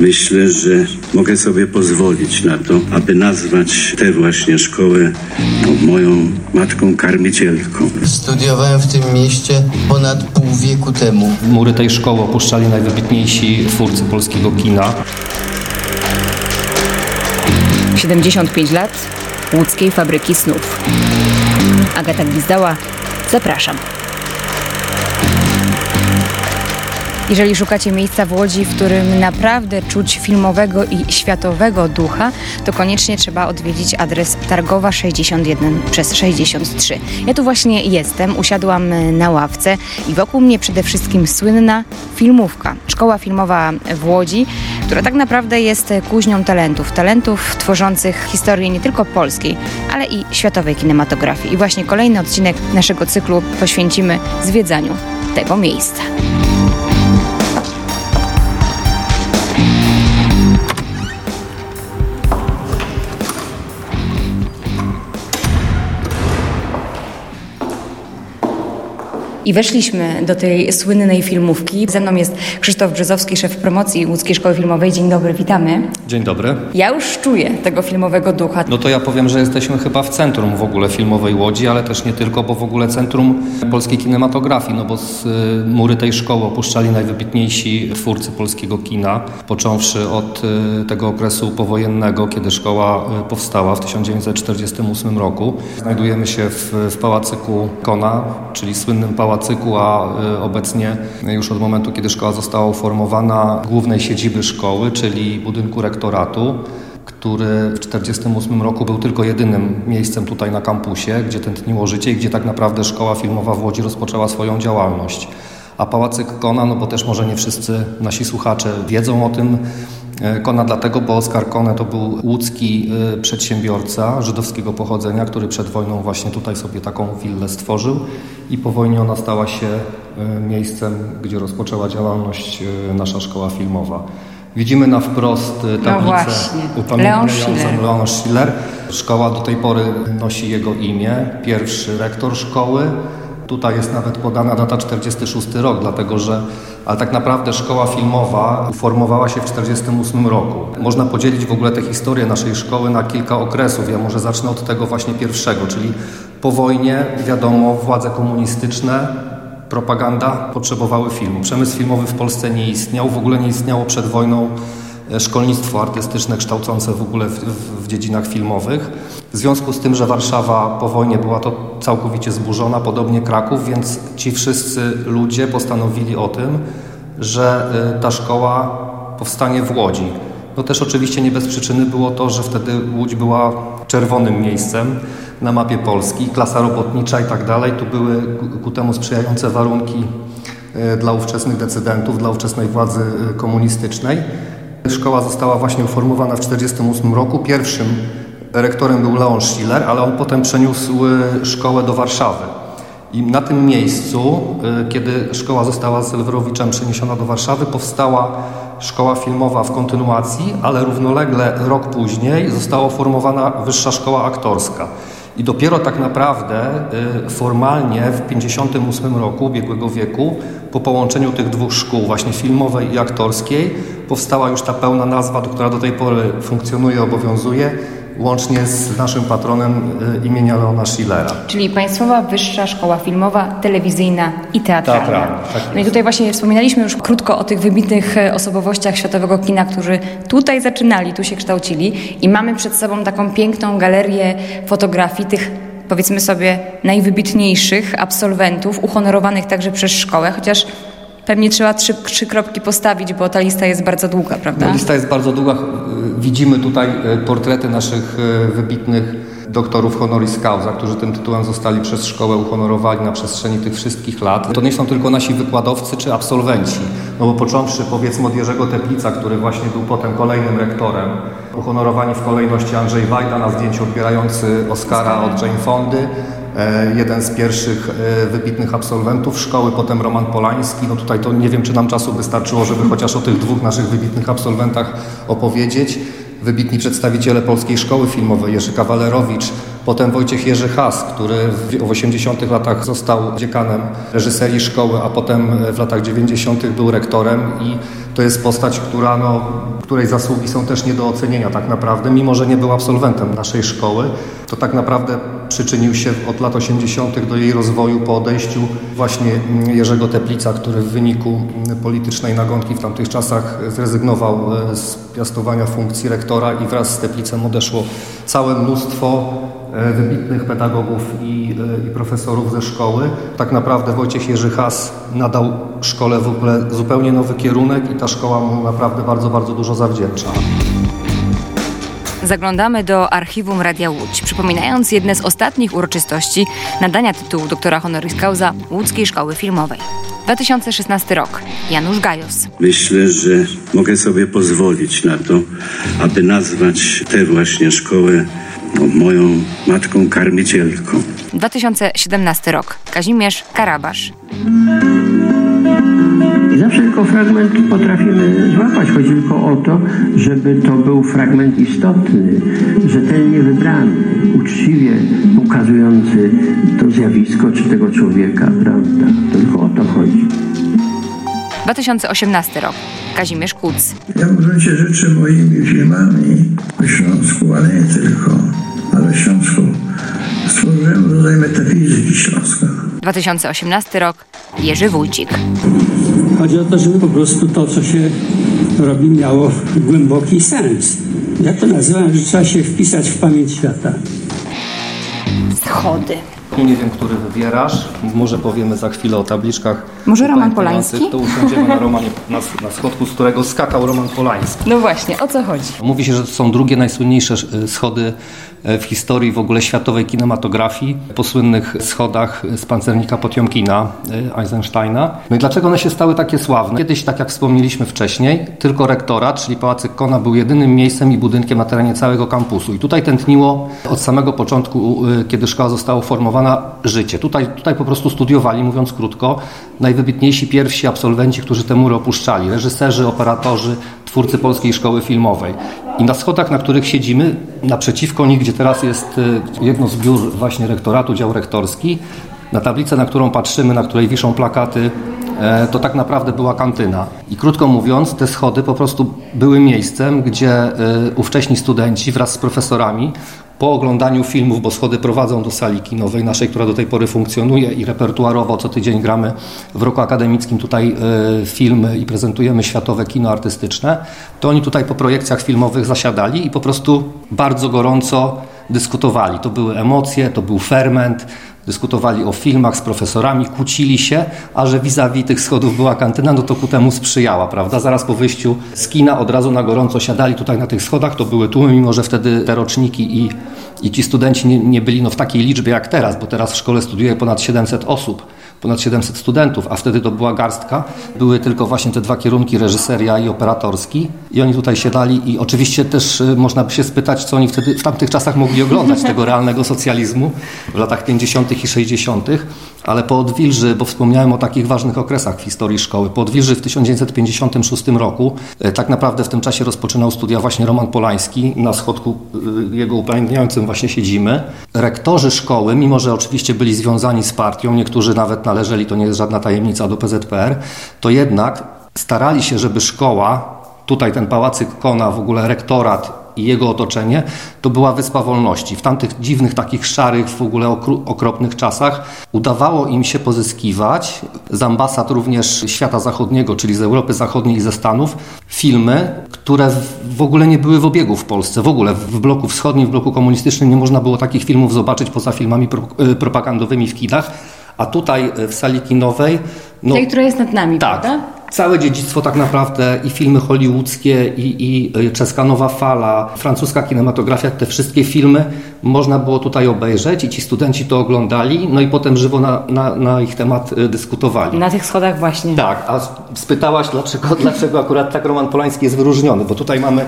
Myślę, że mogę sobie pozwolić na to, aby nazwać tę właśnie szkołę no, moją matką karmicielką. Studiowałem w tym mieście ponad pół wieku temu. Mury tej szkoły opuszczali najwybitniejsi twórcy polskiego kina. 75 lat łódzkiej fabryki snów. Agata Gwizdała, zapraszam. Jeżeli szukacie miejsca w Łodzi, w którym naprawdę czuć filmowego i światowego ducha, to koniecznie trzeba odwiedzić adres Targowa 61 przez 63. Ja tu właśnie jestem, usiadłam na ławce i wokół mnie przede wszystkim słynna filmówka. Szkoła filmowa w Łodzi, która tak naprawdę jest kuźnią talentów. Talentów tworzących historię nie tylko polskiej, ale i światowej kinematografii. I właśnie kolejny odcinek naszego cyklu poświęcimy zwiedzaniu tego miejsca. I weszliśmy do tej słynnej filmówki. Ze mną jest Krzysztof Brzezowski, szef promocji Łódzkiej Szkoły Filmowej. Dzień dobry, witamy. Dzień dobry. Ja już czuję tego filmowego ducha. No to ja powiem, że jesteśmy chyba w centrum w ogóle filmowej Łodzi, ale też nie tylko, bo w ogóle centrum polskiej kinematografii, no bo z y, mury tej szkoły opuszczali najwybitniejsi twórcy polskiego kina, począwszy od y, tego okresu powojennego, kiedy szkoła y, powstała w 1948 roku. Znajdujemy się w, w Pałacyku Kona, czyli słynnym pałacu pałacyku, a y, obecnie już od momentu, kiedy szkoła została uformowana, głównej siedziby szkoły, czyli budynku rektoratu który w 1948 roku był tylko jedynym miejscem tutaj na kampusie, gdzie tętniło życie i gdzie tak naprawdę szkoła filmowa w Łodzi rozpoczęła swoją działalność. A Pałacyk Kona, no bo też może nie wszyscy nasi słuchacze wiedzą o tym, Kona dlatego, bo Oskar Kone to był łódzki e, przedsiębiorca żydowskiego pochodzenia, który przed wojną właśnie tutaj sobie taką willę stworzył i po wojnie ona stała się e, miejscem, gdzie rozpoczęła działalność nasza szkoła filmowa. Widzimy na wprost tablicę no upamiętniającą Leon Schiller. Szkoła do tej pory nosi jego imię. Pierwszy rektor szkoły. Tutaj jest nawet podana data 46 rok, dlatego że ale tak naprawdę szkoła filmowa formowała się w 1948 roku. Można podzielić w ogóle tę historię naszej szkoły na kilka okresów. Ja może zacznę od tego właśnie pierwszego, czyli po wojnie, wiadomo, władze komunistyczne, propaganda potrzebowały filmu. Przemysł filmowy w Polsce nie istniał, w ogóle nie istniało przed wojną szkolnictwo artystyczne kształcące w ogóle w, w, dziedzinach filmowych. W związku z tym, że Warszawa po wojnie była to całkowicie zburzona, podobnie Kraków, więc ci wszyscy ludzie postanowili o tym, że y, ta szkoła powstanie w Łodzi. No też oczywiście nie bez przyczyny było to, że wtedy Łódź była czerwonym miejscem na mapie Polski, klasa robotnicza i tak dalej. Tu były ku temu sprzyjające warunki y, dla ówczesnych decydentów, dla ówczesnej władzy y, komunistycznej. Szkoła została właśnie uformowana w 1948 roku. Pierwszym rektorem był Leon Schiller, ale on potem przeniósł szkołę do Warszawy. I na tym miejscu, y, kiedy szkoła została z Elwerowiczem przeniesiona do Warszawy, powstała szkoła filmowa w kontynuacji, ale równolegle rok później została formowana Wyższa Szkoła Aktorska. I dopiero tak naprawdę y, formalnie w 1958 roku ubiegłego wieku, po połączeniu tych dwóch szkół, właśnie filmowej i aktorskiej, powstała już ta pełna nazwa, która do tej pory funkcjonuje, obowiązuje łącznie z naszym patronem y, imienia Leona Schillera. Czyli Państwowa Wyższa Szkoła Filmowa, Telewizyjna i Teatralna. Teatralna tak no i tutaj właśnie wspominaliśmy już krótko o tych wybitnych e, osobowościach światowego kina, którzy tutaj zaczynali, tu się kształcili i mamy przed sobą taką piękną galerię fotografii tych powiedzmy sobie najwybitniejszych absolwentów, uhonorowanych także przez szkołę, chociaż pewnie trzeba trzy, trzy kropki postawić, bo ta lista jest bardzo długa, prawda? Lista jest bardzo długa. Widzimy tutaj e, portrety naszych e, wybitnych doktorów honoris causa, którzy tym tytułem zostali przez szkołę uhonorowani na przestrzeni tych wszystkich lat. To nie są tylko nasi wykładowcy czy absolwenci, no bo począwszy powiedzmy od Jerzego Teplica, który właśnie był potem kolejnym rektorem, uhonorowani w kolejności Andrzej Wajda na zdjęciu odbierający Oscara od Jane Fondy, jeden z pierwszych e, wybitnych absolwentów szkoły, potem Roman Polański. No tutaj to nie wiem, czy nam czasu wystarczyło, żeby chociaż o tych dwóch naszych wybitnych absolwentach opowiedzieć. Wybitni przedstawiciele Polskiej Szkoły Filmowej, Jerzy Kawalerowicz, Potem Wojciech Jerzy Has, który w 80 latach został dziekanem reżyserii szkoły, a potem w latach 90 był rektorem i to jest postać, która, no, której zasługi są też nie do ocenienia tak naprawdę, mimo że nie był absolwentem naszej szkoły, to tak naprawdę przyczynił się od lat 80. do jej rozwoju po odejściu właśnie Jerzego Teplica, który w wyniku politycznej nagonki w tamtych czasach zrezygnował e, z piastowania funkcji rektora i wraz z Teplicem odeszło całe mnóstwo e, wybitnych pedagogów i, e, i profesorów ze szkoły. Tak naprawdę Wojciech Jerzy Has nadał szkole w ogóle zupełnie nowy kierunek i ta szkoła mu naprawdę bardzo, bardzo dużo zawdzięcza. Zaglądamy do archiwum Radia Łódź, przypominając jedne z ostatnich uroczystości nadania tytułu doktora honoris causa Łódzkiej Szkoły Filmowej. 2016 rok. Janusz Gajos. Myślę, że mogę sobie pozwolić na to, aby nazwać tę właśnie szkołę no, moją matką karmicielką. 2017 rok. Kazimierz Karabasz. Tylko fragment potrafimy złapać. Chodzi tylko o to, żeby to był fragment istotny, rzetelnie wybrany, uczciwie ukazujący to zjawisko czy tego człowieka, prawda? To tylko o to chodzi. 2018 rok. Kazimierz Kuc. Ja w gruncie rzeczy moimi filmami o Śląsku, ale nie tylko, ale o Śląsku stworzyłem rodzaj metafizyki Śląska. 2018 rok. Jerzy Wójcik. Chodzi o to, żeby po prostu to, co się robi, miało głęboki sens. Ja to nazywam, że trzeba się wpisać w pamięć świata. Schody. Nie wiem, który wybierasz. Może powiemy za chwilę o tabliczkach. Może Roman. Polański? To usiądziemy na, Romanie, na, na schodku, z którego skakał Roman Polański. No właśnie, o co chodzi? Mówi się, że to są drugie najsłynniejsze e, schody w historii w ogóle światowej kinematografii, po słynnych schodach z pancernika Potiomkina e, Eisensteina. No i dlaczego one się stały takie sławne? Kiedyś, tak jak wspomnieliśmy wcześniej, tylko rektorat, czyli Pałacyk Kona był jedynym miejscem i budynkiem na terenie całego kampusu. I tutaj tętniło od samego początku, kiedy szkoła została uformowana, życie. Tutaj, tutaj po prostu studiowali, mówiąc krótko, najwybitniejsi pierwsi absolwenci, którzy te mury opuszczali. Reżyserzy, operatorzy, twórcy Polskiej Szkoły Filmowej. I na schodach, na których siedzimy, naprzeciwko nich, gdzie teraz jest jedno z biur właśnie rektoratu, dział rektorski, na tablicę, na którą patrzymy, na której wiszą plakaty, to tak naprawdę była kantyna. I krótko mówiąc, te schody po prostu były miejscem, gdzie ówcześni studenci wraz z profesorami po oglądaniu filmów, bo schody prowadzą do sali kinowej naszej, która do tej pory funkcjonuje i repertuarowo co tydzień gramy w roku akademickim tutaj y, filmy i prezentujemy światowe kino artystyczne, to oni tutaj po projekcjach filmowych zasiadali i po prostu bardzo gorąco dyskutowali. To były emocje, to był ferment, dyskutowali o filmach z profesorami, kłócili się, a że vis-a-vis tych schodów była kantyna, no to ku temu sprzyjała, prawda? Zaraz po wyjściu z kina od razu na gorąco siadali tutaj na tych schodach, to były tłumy, mimo że wtedy te roczniki i, i ci studenci nie, nie byli no, w takiej liczbie jak teraz, bo teraz w szkole studiuje ponad 700 osób ponad 700 studentów, a wtedy to była garstka. Były tylko właśnie te dwa kierunki, reżyseria i operatorski. I oni tutaj siadali i oczywiście też y, można by się spytać, co oni wtedy w tamtych czasach mogli oglądać tego realnego socjalizmu w latach 50. i 60., ale po Odwilży, bo wspomniałem o takich ważnych okresach w historii szkoły, po Odwilży w 1956 roku, y, tak naprawdę w tym czasie rozpoczynał studia właśnie Roman Polański, na schodku y, jego upamiętniającym właśnie siedzimy. Rektorzy szkoły, mimo że oczywiście byli związani z partią, niektórzy nawet należeli, to nie jest żadna tajemnica, do PZPR, to jednak starali się, żeby szkoła, tutaj ten pałacyk Kona, w ogóle rektorat i jego otoczenie, to była wyspa wolności. W tamtych dziwnych, takich szarych, w ogóle okropnych czasach udawało im się pozyskiwać z ambasad również świata zachodniego, czyli z Europy Zachodniej i ze Stanów, filmy, które w ogóle nie były w obiegu w Polsce. W ogóle w bloku wschodnim, w bloku komunistycznym nie można było takich filmów zobaczyć poza filmami propagandowymi w kinach. A tutaj w sali kinowej. No, Tej, która jest nad nami, tak, prawda? Całe dziedzictwo tak naprawdę i filmy hollywoodzkie, i, i czeska nowa fala, francuska kinematografia, te wszystkie filmy można było tutaj obejrzeć i ci studenci to oglądali, no i potem żywo na, na, na ich temat dyskutowali. Na tych schodach właśnie. Tak, a spytałaś, dlaczego, dlaczego akurat tak Roman Polański jest wyróżniony, bo tutaj mamy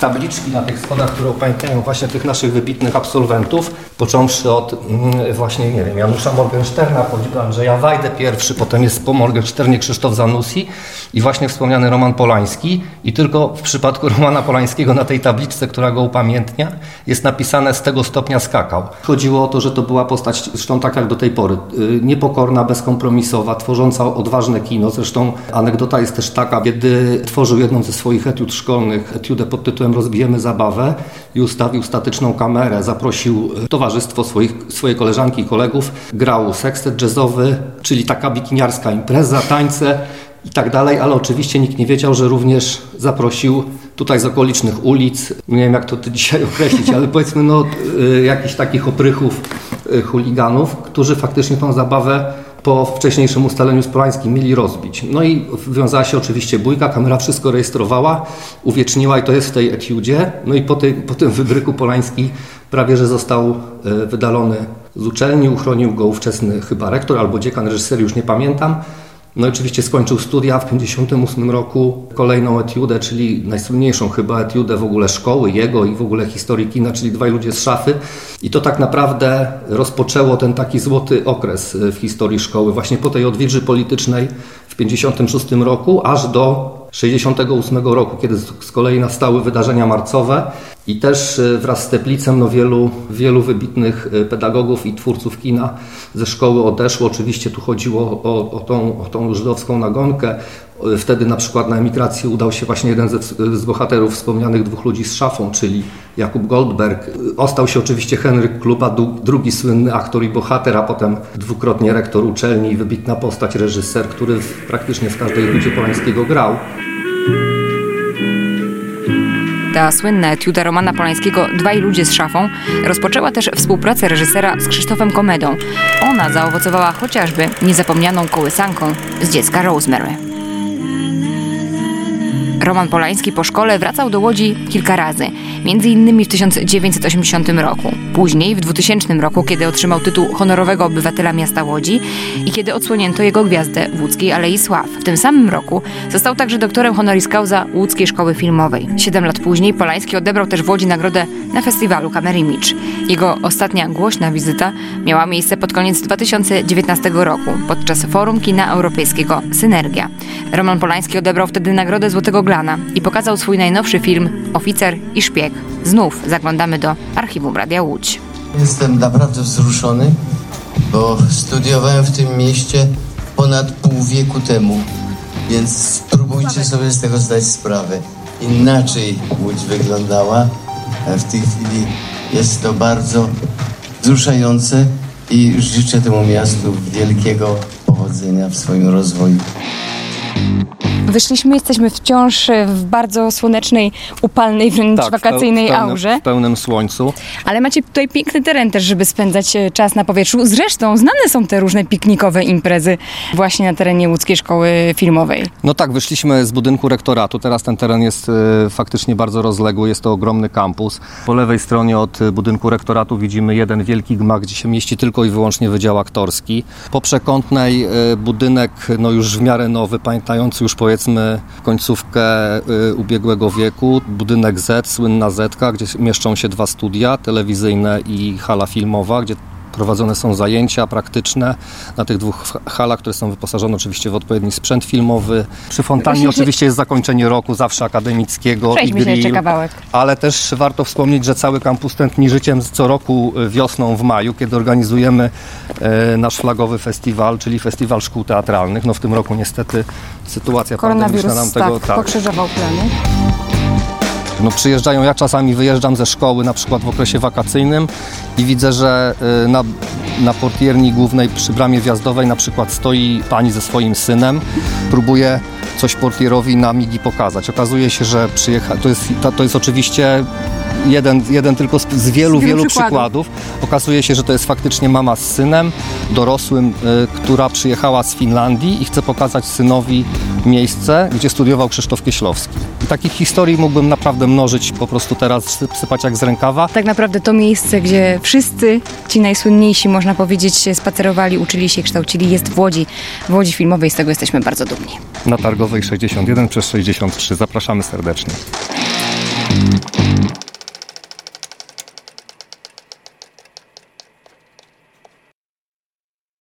tabliczki na tych schodach, które upamiętniają właśnie tych naszych wybitnych absolwentów, począwszy od mm, właśnie, nie wiem, Janusza Morgensterna, choćby Andrzeja Wajdę pierwszy, potem jest po Morgensternie Krzysztof Zanussi i właśnie wspomniany Roman Polański i tylko w przypadku Romana Polańskiego na tej tabliczce, która go upamiętnia, jest napisane z tego stopnia skakał. Chodziło o to, że to była postać, zresztą tak jak do tej pory, y, niepokorna, bezkompromisowa, tworząca odważne kino. Zresztą anegdota jest też taka, kiedy tworzył jedną ze swoich etiud szkolnych, etiudę pod tytułem Rozbijemy zabawę i ustawił statyczną kamerę, zaprosił y, towarzystwo swoich, swojej koleżanki i kolegów, grał sekstet jazzowy, czyli taka bikiniarska impreza, tańce, i tak dalej, ale oczywiście nikt nie wiedział, że również zaprosił tutaj z okolicznych ulic, nie wiem jak to dzisiaj określić, ale powiedzmy no, y, jakichś takich oprychów, y, chuliganów, którzy faktycznie tą zabawę po wcześniejszym ustaleniu z Polańskim mieli rozbić. No i wiązała się oczywiście bójka, kamera wszystko rejestrowała, uwieczniła i to jest w tej etiudzie. No i po, tej, po tym wybryku Polański prawie że został y, wydalony z uczelni, uchronił go ówczesny chyba rektor albo dziekan, reżyser, już nie pamiętam. No oczywiście skończył studia w 1958 roku, kolejną etiudę, czyli najsłynniejszą chyba etiudę w ogóle szkoły, jego i w ogóle historii kina, czyli Dwaj ludzie z szafy. I to tak naprawdę rozpoczęło ten taki złoty okres w historii szkoły, właśnie po tej odwilży politycznej 1956 roku, aż do 1968 roku, kiedy z kolei nastały wydarzenia marcowe i też e, wraz z Teplicem no wielu, wielu wybitnych e, pedagogów i twórców kina ze szkoły odeszło. Oczywiście tu chodziło o, o, tą, o tą żydowską nagonkę. E, Wtedy na przykład na emigracji udał się właśnie jeden z, z bohaterów wspomnianych dwóch ludzi z szafą, czyli Jakub Goldberg. Ostał się oczywiście Henryk Kluba, drugi słynny aktor i bohater, a potem dwukrotnie rektor uczelni i wybitna postać, reżyser, który praktycznie w każdej ludzie Polańskiego grał. Ta słynna etiuda Romana Polańskiego Dwaj ludzie z szafą rozpoczęła też współpracę reżysera z Krzysztofem Komedą. Ona zaowocowała chociażby niezapomnianą kołysanką z dziecka Rosemary. Roman Polański po szkole wracał do Łodzi kilka razy, między innymi w 1980 roku. Później w 2000 roku, kiedy otrzymał tytuł honorowego obywatela miasta Łodzi i kiedy odsłonięto jego gwiazdę w Łódzkiej Alei Sław. W tym samym roku został także doktorem honoris causa Łódzkiej Szkoły Filmowej. Siedem lat później Polański odebrał też w Łodzi nagrodę na festiwalu Kamerimicz. Jego ostatnia głośna wizyta miała miejsce pod koniec 2019 roku podczas Forum Kina Europejskiego Synergia. Roman Polański odebrał wtedy nagrodę Złotego Glana i pokazał swój najnowszy film Oficer i Szpieg. Znów zaglądamy do archiwum Radia Łódź. Jestem naprawdę wzruszony, bo studiowałem w tym mieście ponad pół wieku temu, więc spróbujcie sobie z tego zdać sprawę. Inaczej Łódź wyglądała, a w tej chwili jest to bardzo wzruszające i życzę temu miastu wielkiego powodzenia w swoim rozwoju. Wyszliśmy, jesteśmy wciąż w bardzo słonecznej, upalnej, wręcz Tak, wakacyjnej w pełnym, aurze. W pełnym słońcu. Ale macie tutaj piękny teren też, żeby spędzać e, czas na powietrzu. Zresztą znane są te różne piknikowe imprezy właśnie na terenie Łódzkiej Szkoły Filmowej. No tak, wyszliśmy z budynku rektoratu. Teraz ten teren jest e, faktycznie bardzo rozległy. Jest to ogromny kampus. Po lewej stronie od e, budynku rektoratu widzimy jeden wielki gmach, gdzie się mieści tylko i wyłącznie wydział aktorski. Po przekątnej e, budynek, no już w miarę nowy, pamiętający już powiedzmy końcówkę e, ubiegłego wieku. Budynek Z, słynna Zetka, gdzie mieszczą się dwa studia telewizyjne i hala filmowa, gdzie prowadzone są zajęcia praktyczne na tych dwóch halach, które są wyposażone oczywiście w odpowiedni sprzęt filmowy. Przy fontannie oczywiście jest zakończenie roku, zawsze akademickiego i Przejdźmy się grill. jeszcze kawałek. Ale też warto wspomnieć, że cały kampus tętni życiem co roku e, wiosną w maju, kiedy organizujemy e, nasz flagowy festiwal, czyli Festiwal Szkół Teatralnych. No w tym roku niestety sytuacja Koronawirus pandemiczna nam tego tak, pokrzyżował plany. No przyjeżdżają, ja czasami wyjeżdżam ze szkoły, na przykład w okresie wakacyjnym i widzę, że y, na, na portierni głównej przy bramie wjazdowej na przykład stoi pani ze swoim synem, próbuje coś portierowi na migi pokazać. Okazuje się, że przyjecha... to, jest, to, jest oczywiście jeden, jeden tylko z, z wielu, Z wielu wielu przykładów. przykładów. Okazuje się, że to jest faktycznie mama z synem dorosłym, y, która przyjechała z Finlandii i chce pokazać synowi miejsce, gdzie studiował Krzysztof Kieślowski. I takich historii mógłbym naprawdę mnożyć po prostu teraz, syp- sypać jak z rękawa. Tak naprawdę to miejsce, gdzie wszyscy ci najsłynniejsi, można powiedzieć, spacerowali, uczyli się, kształcili, jest w Łodzi, w Łodzi Filmowej. Z tego jesteśmy bardzo dumni. Na Targowej 61 przez 63. Zapraszamy serdecznie.